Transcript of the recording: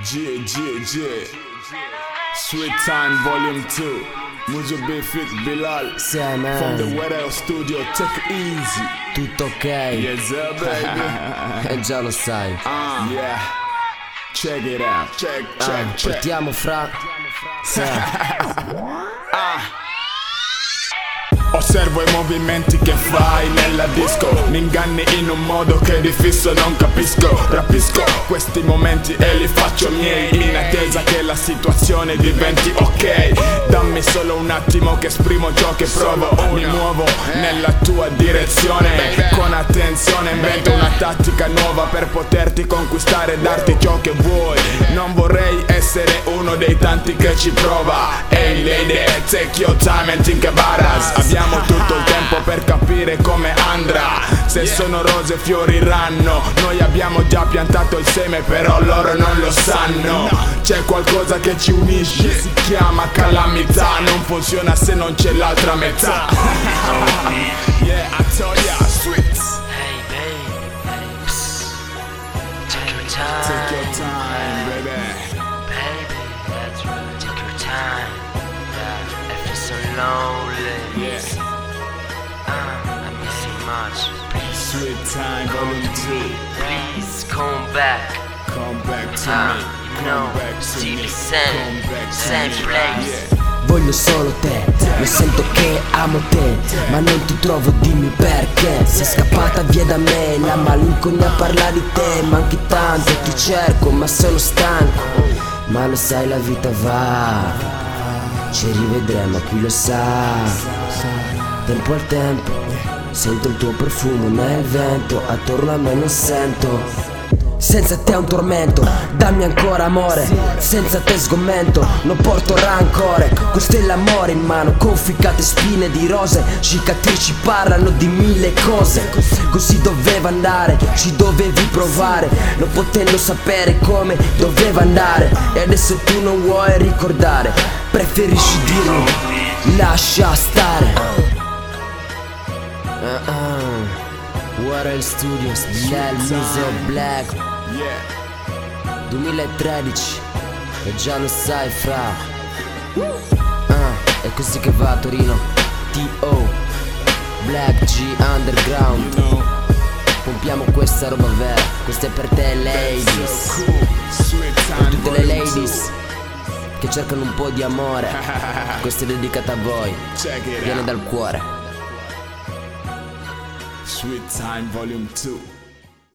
G, G, G. Sweet Time Volume 2. Mujo B Fit Bilal. Sei From the House Studio, take easy. tutto ok? Yes, baby. E già lo sai. uh, yeah. Check it out. Check, check, Ah, check. partiamo fra. Sì. Osservo i movimenti che fai nella disco. Mi inganni in un modo che di fisso non capisco. Rapisco questi momenti e li faccio miei In attesa che la situazione diventi ok. Dammi solo un attimo che esprimo ciò che provo. Mi muovo nella tua direzione Con attenzione invento una tattica nuova Per poterti conquistare e darti ciò che vuoi. Non vorrei essere uno dei tanti che ci prova. Ehi lady, take your time and think about us. Abbiamo tutto il tempo per capire come andrà. Se sono rose fioriranno. Noi abbiamo già piantato il seme però loro non lo sanno. C'è qualcosa che ci unisce. Si chiama calamità Non funziona se non c'è l'altra metà. Yeah, I told ya, sweets. Hey babe, take your time, Take your time, baby. Baby. That's right. Take your time. Yeah, I feel so Yeah, Uh, I miss you much. Sweet time, volume 2 please come back. Come back to Ah, me Come back to still me Come back same me place. Voglio solo te, lo sento che amo te, ma non ti trovo, dimmi perché. Sei scappata via da me, la malinconia parla di te, manchi tanto, ti cerco, ma sono stanco. Ma lo sai, la vita va, ci rivedremo, chi lo sa. Tempo al tempo, sento il tuo profumo nel vento, attorno a me non sento. Senza te è un tormento, dammi ancora amore. Senza te sgommento, non porto rancore. Questo è l'amore in mano, conficcate spine di rose. Cicatrici parlano di mille cose. Così doveva andare, ci dovevi provare. Non potendo sapere come doveva andare. E adesso tu non vuoi ricordare Preferisci dirmi, lascia stare. Uh-uh. Water Studios, Bilal Miso Black. Yeah 2013 E già lo sai fra. Ah, è così che va a Torino. T.O. Black G Underground. You know. Pompiamo questa roba vera. Questa è per te So ladies cool. Sweet time Tutte le ladies Che cercano un po' di amore. Questa è dedicata a voi. 2. Check it Viene dal cuore. Sweet time volume 2